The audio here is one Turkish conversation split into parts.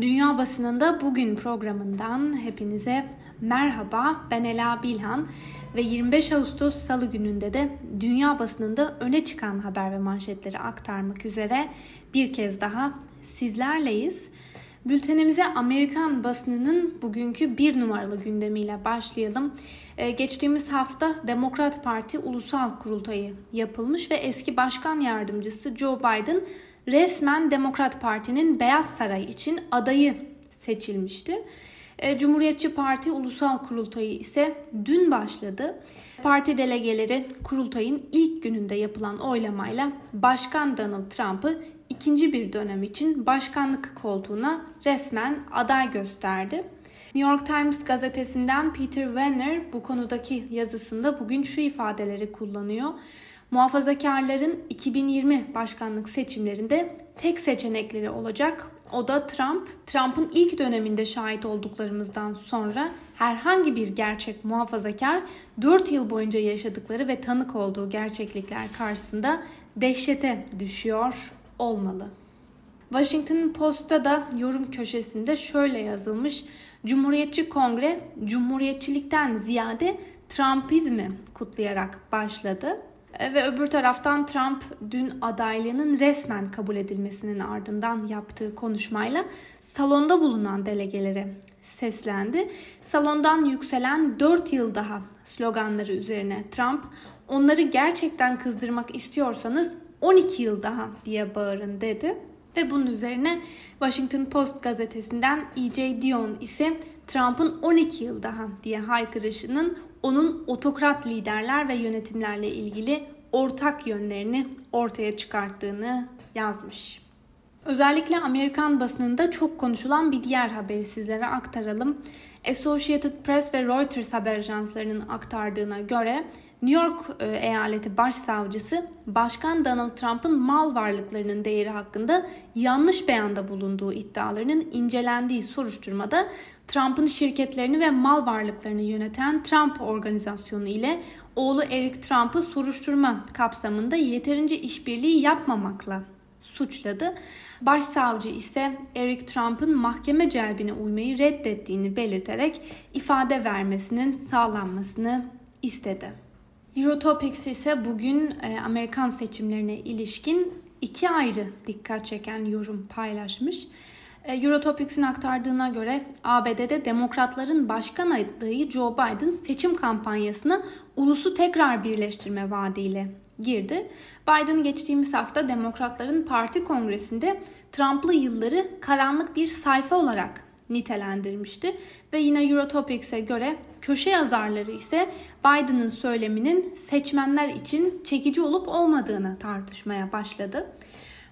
Dünya Basınında Bugün programından hepinize merhaba. Ben Ela Bilhan ve 25 Ağustos Salı gününde de dünya basınında öne çıkan haber ve manşetleri aktarmak üzere bir kez daha sizlerleyiz. Bültenimize Amerikan basınının bugünkü bir numaralı gündemiyle başlayalım. Ee, geçtiğimiz hafta Demokrat Parti Ulusal Kurultayı yapılmış ve eski başkan yardımcısı Joe Biden resmen Demokrat Parti'nin Beyaz Saray için adayı seçilmişti. E, Cumhuriyetçi Parti Ulusal Kurultayı ise dün başladı. Parti delegeleri kurultayın ilk gününde yapılan oylamayla Başkan Donald Trump'ı ikinci bir dönem için başkanlık koltuğuna resmen aday gösterdi. New York Times gazetesinden Peter Werner bu konudaki yazısında bugün şu ifadeleri kullanıyor. Muhafazakarların 2020 başkanlık seçimlerinde tek seçenekleri olacak. O da Trump. Trump'ın ilk döneminde şahit olduklarımızdan sonra herhangi bir gerçek muhafazakar 4 yıl boyunca yaşadıkları ve tanık olduğu gerçeklikler karşısında dehşete düşüyor olmalı. Washington Post'ta da yorum köşesinde şöyle yazılmış. Cumhuriyetçi Kongre cumhuriyetçilikten ziyade Trumpizmi kutlayarak başladı. E, ve öbür taraftan Trump dün adaylığının resmen kabul edilmesinin ardından yaptığı konuşmayla salonda bulunan delegelere seslendi. Salondan yükselen 4 yıl daha sloganları üzerine Trump onları gerçekten kızdırmak istiyorsanız 12 yıl daha diye bağırın dedi. Ve bunun üzerine Washington Post gazetesinden E.J. Dion ise Trump'ın 12 yıl daha diye haykırışının onun otokrat liderler ve yönetimlerle ilgili ortak yönlerini ortaya çıkarttığını yazmış. Özellikle Amerikan basınında çok konuşulan bir diğer haberi sizlere aktaralım. Associated Press ve Reuters haber ajanslarının aktardığına göre New York e, eyaleti başsavcısı Başkan Donald Trump'ın mal varlıklarının değeri hakkında yanlış beyanda bulunduğu iddialarının incelendiği soruşturmada Trump'ın şirketlerini ve mal varlıklarını yöneten Trump organizasyonu ile oğlu Eric Trump'ı soruşturma kapsamında yeterince işbirliği yapmamakla suçladı. Başsavcı ise Eric Trump'ın mahkeme celbine uymayı reddettiğini belirterek ifade vermesinin sağlanmasını istedi. Eurotopics ise bugün e, Amerikan seçimlerine ilişkin iki ayrı dikkat çeken yorum paylaşmış. E, Eurotopics'in aktardığına göre ABD'de demokratların başkan adayı Joe Biden seçim kampanyasına ulusu tekrar birleştirme vaadiyle girdi. Biden geçtiğimiz hafta demokratların parti kongresinde Trump'lı yılları karanlık bir sayfa olarak nitelendirmişti. Ve yine Eurotopics'e göre köşe yazarları ise Biden'ın söyleminin seçmenler için çekici olup olmadığını tartışmaya başladı.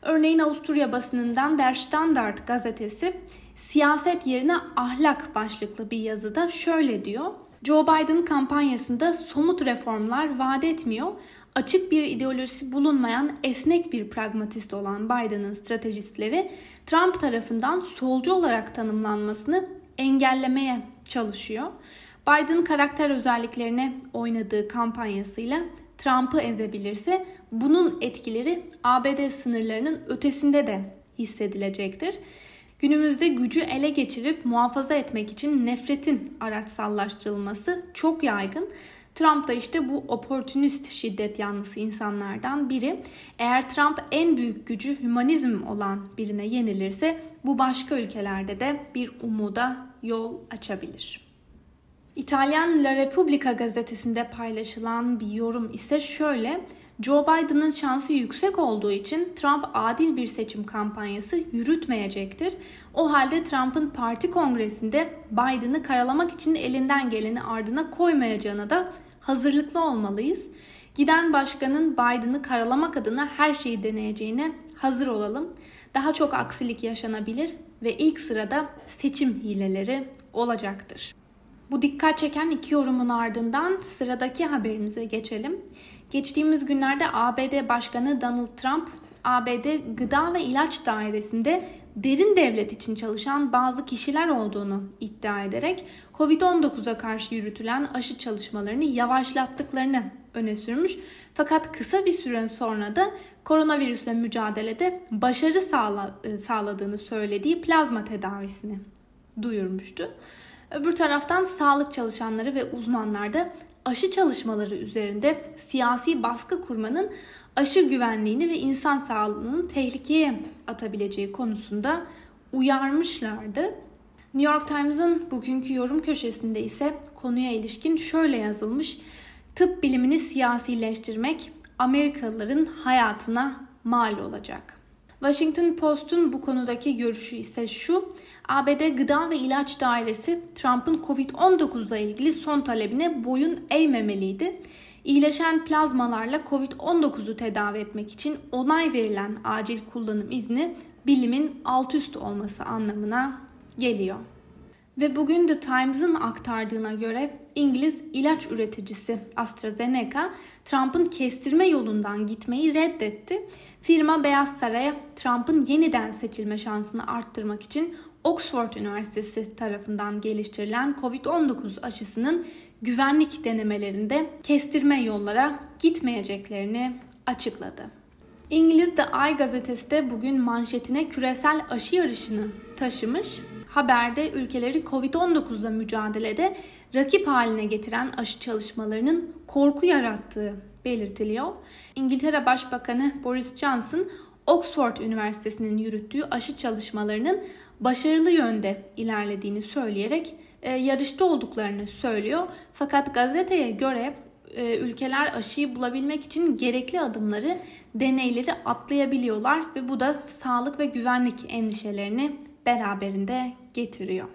Örneğin Avusturya basınından Der Standard gazetesi siyaset yerine ahlak başlıklı bir yazıda şöyle diyor. Joe Biden kampanyasında somut reformlar vaat etmiyor. Açık bir ideolojisi bulunmayan esnek bir pragmatist olan Biden'ın stratejistleri Trump tarafından solcu olarak tanımlanmasını engellemeye çalışıyor. Biden karakter özelliklerine oynadığı kampanyasıyla Trump'ı ezebilirse bunun etkileri ABD sınırlarının ötesinde de hissedilecektir. Günümüzde gücü ele geçirip muhafaza etmek için nefretin araçsallaştırılması çok yaygın. Trump da işte bu oportunist şiddet yanlısı insanlardan biri. Eğer Trump en büyük gücü hümanizm olan birine yenilirse bu başka ülkelerde de bir umuda yol açabilir. İtalyan La Repubblica gazetesinde paylaşılan bir yorum ise şöyle. Joe Biden'ın şansı yüksek olduğu için Trump adil bir seçim kampanyası yürütmeyecektir. O halde Trump'ın parti kongresinde Biden'ı karalamak için elinden geleni ardına koymayacağına da hazırlıklı olmalıyız. Giden başkanın Biden'ı karalamak adına her şeyi deneyeceğine hazır olalım. Daha çok aksilik yaşanabilir ve ilk sırada seçim hileleri olacaktır. Bu dikkat çeken iki yorumun ardından sıradaki haberimize geçelim. Geçtiğimiz günlerde ABD Başkanı Donald Trump ABD Gıda ve İlaç Dairesi'nde derin devlet için çalışan bazı kişiler olduğunu iddia ederek Covid-19'a karşı yürütülen aşı çalışmalarını yavaşlattıklarını öne sürmüş. Fakat kısa bir süre sonra da koronavirüsle mücadelede başarı sağla, e, sağladığını söylediği plazma tedavisini duyurmuştu. Öbür taraftan sağlık çalışanları ve uzmanlar da aşı çalışmaları üzerinde siyasi baskı kurmanın aşı güvenliğini ve insan sağlığını tehlikeye atabileceği konusunda uyarmışlardı. New York Times'ın bugünkü yorum köşesinde ise konuya ilişkin şöyle yazılmış. Tıp bilimini siyasileştirmek Amerikalıların hayatına mal olacak. Washington Post'un bu konudaki görüşü ise şu. ABD Gıda ve İlaç Dairesi Trump'ın Covid-19 ile ilgili son talebine boyun eğmemeliydi. İyileşen plazmalarla Covid-19'u tedavi etmek için onay verilen acil kullanım izni bilimin alt üst olması anlamına geliyor. Ve bugün The Times'ın aktardığına göre İngiliz ilaç üreticisi AstraZeneca Trump'ın kestirme yolundan gitmeyi reddetti. Firma Beyaz Saray'a Trump'ın yeniden seçilme şansını arttırmak için Oxford Üniversitesi tarafından geliştirilen COVID-19 aşısının güvenlik denemelerinde kestirme yollara gitmeyeceklerini açıkladı. İngiliz The Eye gazetesi de bugün manşetine küresel aşı yarışını taşımış. Haberde ülkeleri Covid-19 ile mücadelede rakip haline getiren aşı çalışmalarının korku yarattığı belirtiliyor. İngiltere Başbakanı Boris Johnson Oxford Üniversitesi'nin yürüttüğü aşı çalışmalarının başarılı yönde ilerlediğini söyleyerek e, yarışta olduklarını söylüyor. Fakat gazeteye göre e, ülkeler aşıyı bulabilmek için gerekli adımları, deneyleri atlayabiliyorlar ve bu da sağlık ve güvenlik endişelerini beraberinde getiriyor.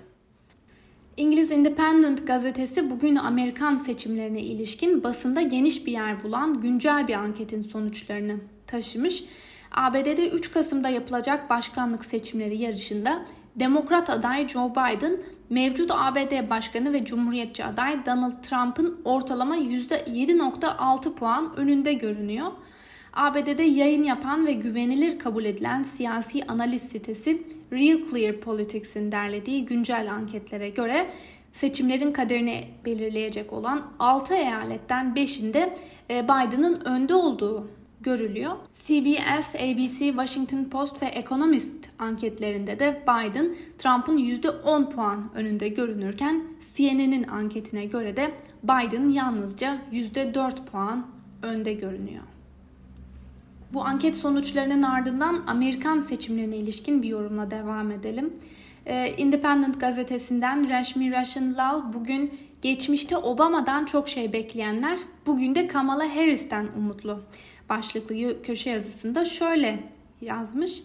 İngiliz Independent gazetesi bugün Amerikan seçimlerine ilişkin basında geniş bir yer bulan güncel bir anketin sonuçlarını taşımış. ABD'de 3 Kasım'da yapılacak başkanlık seçimleri yarışında Demokrat aday Joe Biden, mevcut ABD Başkanı ve Cumhuriyetçi aday Donald Trump'ın ortalama %7.6 puan önünde görünüyor. ABD'de yayın yapan ve güvenilir kabul edilen siyasi analiz sitesi Real Clear Politics'in derlediği güncel anketlere göre seçimlerin kaderini belirleyecek olan 6 eyaletten 5'inde e, Biden'ın önde olduğu görülüyor. CBS, ABC, Washington Post ve Economist anketlerinde de Biden Trump'ın %10 puan önünde görünürken CNN'in anketine göre de Biden yalnızca %4 puan önde görünüyor. Bu anket sonuçlarının ardından Amerikan seçimlerine ilişkin bir yorumla devam edelim. Ee, Independent gazetesinden Rashmi Rashan Lal bugün geçmişte Obama'dan çok şey bekleyenler bugün de Kamala Harris'ten umutlu başlıklı köşe yazısında şöyle yazmış.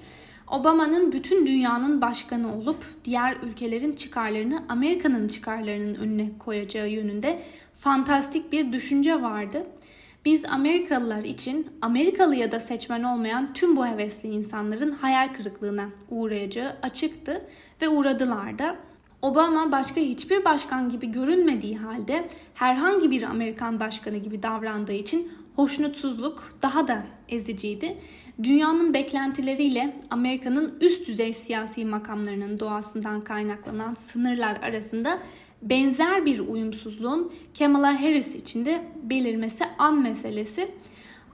Obama'nın bütün dünyanın başkanı olup diğer ülkelerin çıkarlarını Amerika'nın çıkarlarının önüne koyacağı yönünde fantastik bir düşünce vardı. Biz Amerikalılar için Amerikalı ya da seçmen olmayan tüm bu hevesli insanların hayal kırıklığına uğrayacağı açıktı ve uğradılar da. Obama başka hiçbir başkan gibi görünmediği halde herhangi bir Amerikan başkanı gibi davrandığı için hoşnutsuzluk daha da eziciydi. Dünyanın beklentileriyle Amerika'nın üst düzey siyasi makamlarının doğasından kaynaklanan sınırlar arasında benzer bir uyumsuzluğun Kamala Harris için de belirmesi an meselesi.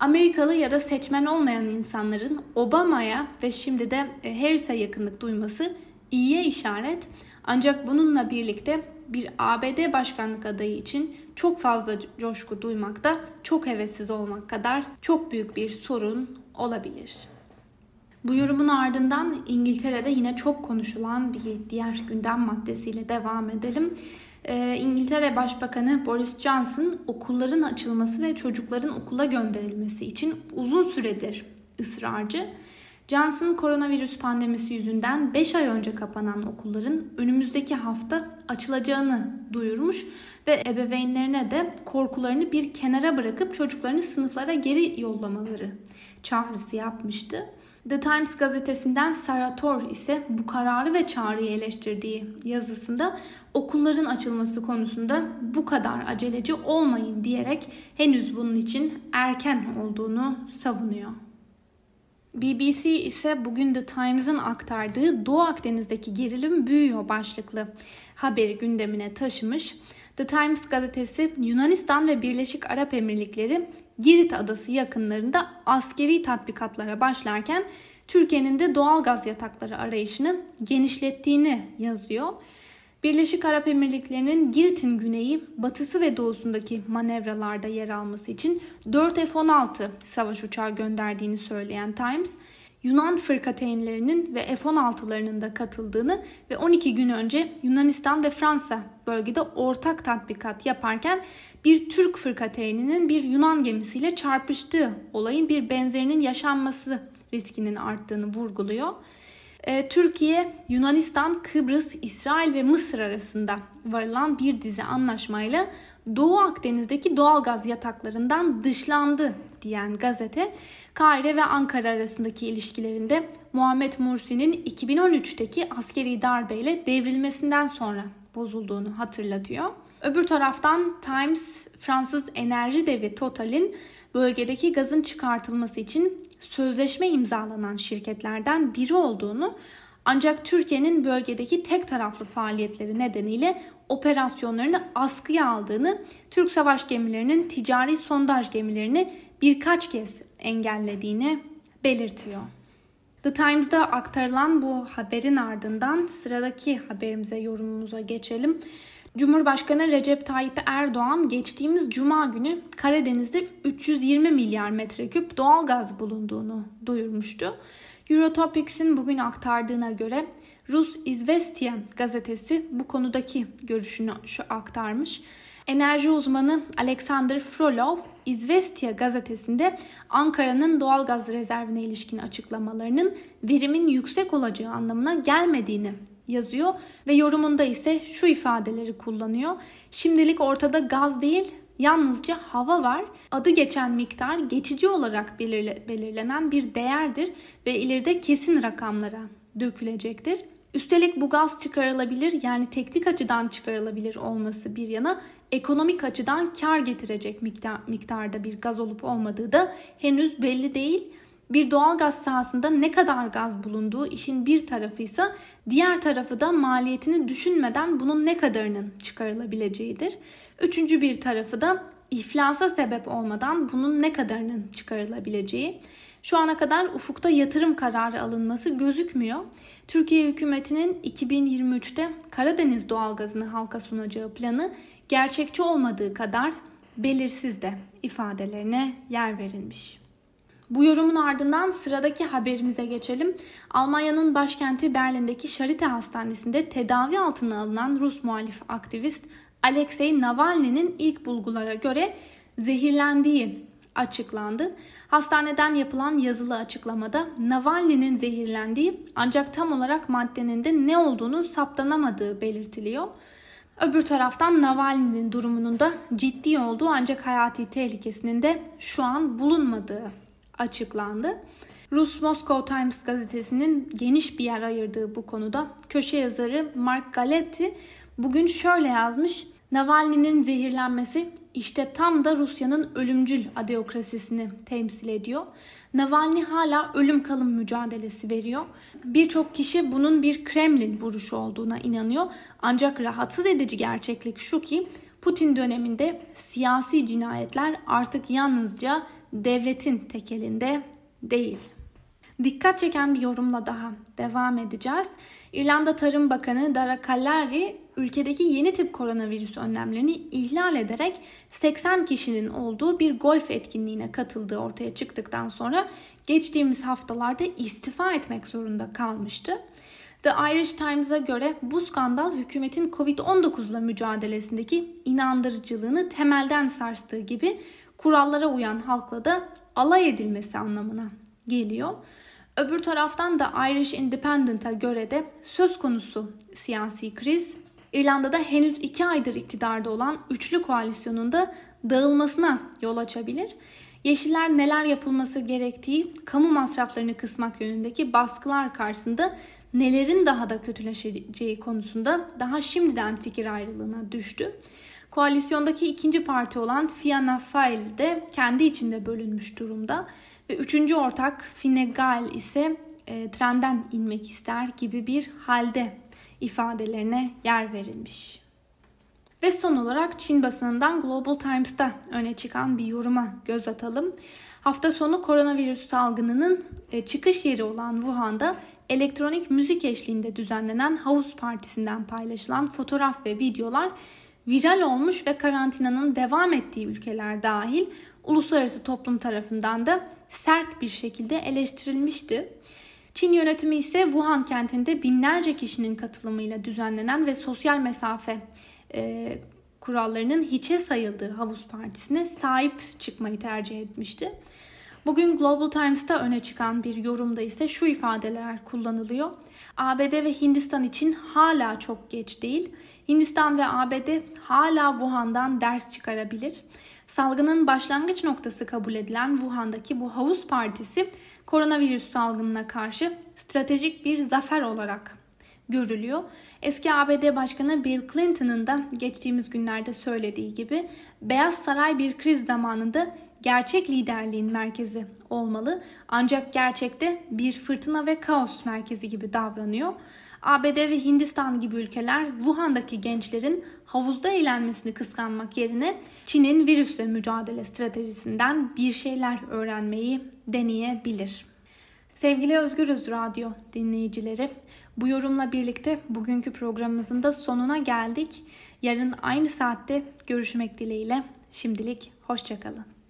Amerikalı ya da seçmen olmayan insanların Obama'ya ve şimdi de e, Harris'e yakınlık duyması iyiye işaret. Ancak bununla birlikte bir ABD başkanlık adayı için çok fazla coşku duymak da çok hevessiz olmak kadar çok büyük bir sorun olabilir. Bu yorumun ardından İngiltere'de yine çok konuşulan bir diğer gündem maddesiyle devam edelim. Ee, İngiltere Başbakanı Boris Johnson okulların açılması ve çocukların okula gönderilmesi için uzun süredir ısrarcı. Johnson koronavirüs pandemisi yüzünden 5 ay önce kapanan okulların önümüzdeki hafta açılacağını duyurmuş ve ebeveynlerine de korkularını bir kenara bırakıp çocuklarını sınıflara geri yollamaları çağrısı yapmıştı. The Times gazetesinden Sarah Tor ise bu kararı ve çağrıyı eleştirdiği yazısında okulların açılması konusunda bu kadar aceleci olmayın diyerek henüz bunun için erken olduğunu savunuyor. BBC ise bugün The Times'ın aktardığı Doğu Akdeniz'deki gerilim büyüyor başlıklı haberi gündemine taşımış. The Times gazetesi Yunanistan ve Birleşik Arap Emirlikleri Girit adası yakınlarında askeri tatbikatlara başlarken Türkiye'nin de doğal gaz yatakları arayışını genişlettiğini yazıyor. Birleşik Arap Emirlikleri'nin Girit'in güneyi, batısı ve doğusundaki manevralarda yer alması için 4 F-16 savaş uçağı gönderdiğini söyleyen Times, Yunan fırkateynlerinin ve F-16'larının da katıldığını ve 12 gün önce Yunanistan ve Fransa bölgede ortak tatbikat yaparken bir Türk fırkateyninin bir Yunan gemisiyle çarpıştığı olayın bir benzerinin yaşanması riskinin arttığını vurguluyor. Ee, Türkiye, Yunanistan, Kıbrıs, İsrail ve Mısır arasında varılan bir dizi anlaşmayla Doğu Akdeniz'deki doğal gaz yataklarından dışlandı diyen gazete, Kahire ve Ankara arasındaki ilişkilerinde Muhammed Mursi'nin 2013'teki askeri darbeyle devrilmesinden sonra bozulduğunu hatırlatıyor. Öbür taraftan Times, Fransız enerji devi Total'in bölgedeki gazın çıkartılması için sözleşme imzalanan şirketlerden biri olduğunu ancak Türkiye'nin bölgedeki tek taraflı faaliyetleri nedeniyle operasyonlarını askıya aldığını, Türk savaş gemilerinin ticari sondaj gemilerini birkaç kez engellediğini belirtiyor. The Times'da aktarılan bu haberin ardından sıradaki haberimize yorumumuza geçelim. Cumhurbaşkanı Recep Tayyip Erdoğan geçtiğimiz cuma günü Karadeniz'de 320 milyar metreküp doğal gaz bulunduğunu duyurmuştu. Eurotopics'in bugün aktardığına göre Rus Izvestia gazetesi bu konudaki görüşünü şu aktarmış. Enerji uzmanı Alexander Frolov, Izvestia gazetesinde Ankara'nın doğal gaz rezervine ilişkin açıklamalarının verimin yüksek olacağı anlamına gelmediğini yazıyor ve yorumunda ise şu ifadeleri kullanıyor. Şimdilik ortada gaz değil yalnızca hava var. Adı geçen miktar geçici olarak belirle, belirlenen bir değerdir ve ileride kesin rakamlara dökülecektir. Üstelik bu gaz çıkarılabilir yani teknik açıdan çıkarılabilir olması bir yana ekonomik açıdan kar getirecek miktar, miktarda bir gaz olup olmadığı da henüz belli değil. Bir doğal gaz sahasında ne kadar gaz bulunduğu işin bir tarafıysa diğer tarafı da maliyetini düşünmeden bunun ne kadarının çıkarılabileceğidir. Üçüncü bir tarafı da iflasa sebep olmadan bunun ne kadarının çıkarılabileceği. Şu ana kadar ufukta yatırım kararı alınması gözükmüyor. Türkiye hükümetinin 2023'te Karadeniz doğalgazını halka sunacağı planı gerçekçi olmadığı kadar belirsiz de ifadelerine yer verilmiş. Bu yorumun ardından sıradaki haberimize geçelim. Almanya'nın başkenti Berlin'deki Charité Hastanesi'nde tedavi altına alınan Rus muhalif aktivist Alexei Navalny'nin ilk bulgulara göre zehirlendiği açıklandı. Hastaneden yapılan yazılı açıklamada Navalny'nin zehirlendiği ancak tam olarak maddenin de ne olduğunu saptanamadığı belirtiliyor. Öbür taraftan Navalny'nin durumunun da ciddi olduğu ancak hayati tehlikesinin de şu an bulunmadığı açıklandı. Rus Moscow Times gazetesinin geniş bir yer ayırdığı bu konuda köşe yazarı Mark Galetti bugün şöyle yazmış. Navalny'nin zehirlenmesi işte tam da Rusya'nın ölümcül adeokrasisini temsil ediyor. Navalny hala ölüm kalım mücadelesi veriyor. Birçok kişi bunun bir Kremlin vuruşu olduğuna inanıyor. Ancak rahatsız edici gerçeklik şu ki Putin döneminde siyasi cinayetler artık yalnızca devletin tekelinde değil. Dikkat çeken bir yorumla daha devam edeceğiz. İrlanda Tarım Bakanı Dara Kallari ülkedeki yeni tip koronavirüs önlemlerini ihlal ederek 80 kişinin olduğu bir golf etkinliğine katıldığı ortaya çıktıktan sonra geçtiğimiz haftalarda istifa etmek zorunda kalmıştı. The Irish Times'a göre bu skandal hükümetin Covid-19 ile mücadelesindeki inandırıcılığını temelden sarstığı gibi kurallara uyan halkla da alay edilmesi anlamına geliyor. Öbür taraftan da Irish Independent'a göre de söz konusu siyasi kriz İrlanda'da henüz iki aydır iktidarda olan üçlü koalisyonun da dağılmasına yol açabilir. Yeşiller neler yapılması gerektiği, kamu masraflarını kısmak yönündeki baskılar karşısında nelerin daha da kötüleşeceği konusunda daha şimdiden fikir ayrılığına düştü. Koalisyondaki ikinci parti olan Fianna Fáil de kendi içinde bölünmüş durumda. Ve üçüncü ortak Fine Gael ise e, trenden inmek ister gibi bir halde ifadelerine yer verilmiş. Ve son olarak Çin basınından Global Times'ta öne çıkan bir yoruma göz atalım. Hafta sonu koronavirüs salgınının e, çıkış yeri olan Wuhan'da elektronik müzik eşliğinde düzenlenen havuz partisinden paylaşılan fotoğraf ve videolar viral olmuş ve karantinanın devam ettiği ülkeler dahil uluslararası toplum tarafından da sert bir şekilde eleştirilmişti. Çin yönetimi ise Wuhan kentinde binlerce kişinin katılımıyla düzenlenen ve sosyal mesafe e, kurallarının hiçe sayıldığı havuz partisine sahip çıkmayı tercih etmişti. Bugün Global Times'ta öne çıkan bir yorumda ise şu ifadeler kullanılıyor. ABD ve Hindistan için hala çok geç değil. Hindistan ve ABD hala Wuhan'dan ders çıkarabilir. Salgının başlangıç noktası kabul edilen Wuhan'daki bu havuz partisi koronavirüs salgınına karşı stratejik bir zafer olarak görülüyor. Eski ABD Başkanı Bill Clinton'ın da geçtiğimiz günlerde söylediği gibi Beyaz Saray bir kriz zamanında gerçek liderliğin merkezi olmalı. Ancak gerçekte bir fırtına ve kaos merkezi gibi davranıyor. ABD ve Hindistan gibi ülkeler Wuhan'daki gençlerin havuzda eğlenmesini kıskanmak yerine Çin'in virüsle mücadele stratejisinden bir şeyler öğrenmeyi deneyebilir. Sevgili Özgürüz Radyo dinleyicileri, bu yorumla birlikte bugünkü programımızın da sonuna geldik. Yarın aynı saatte görüşmek dileğiyle. Şimdilik hoşçakalın.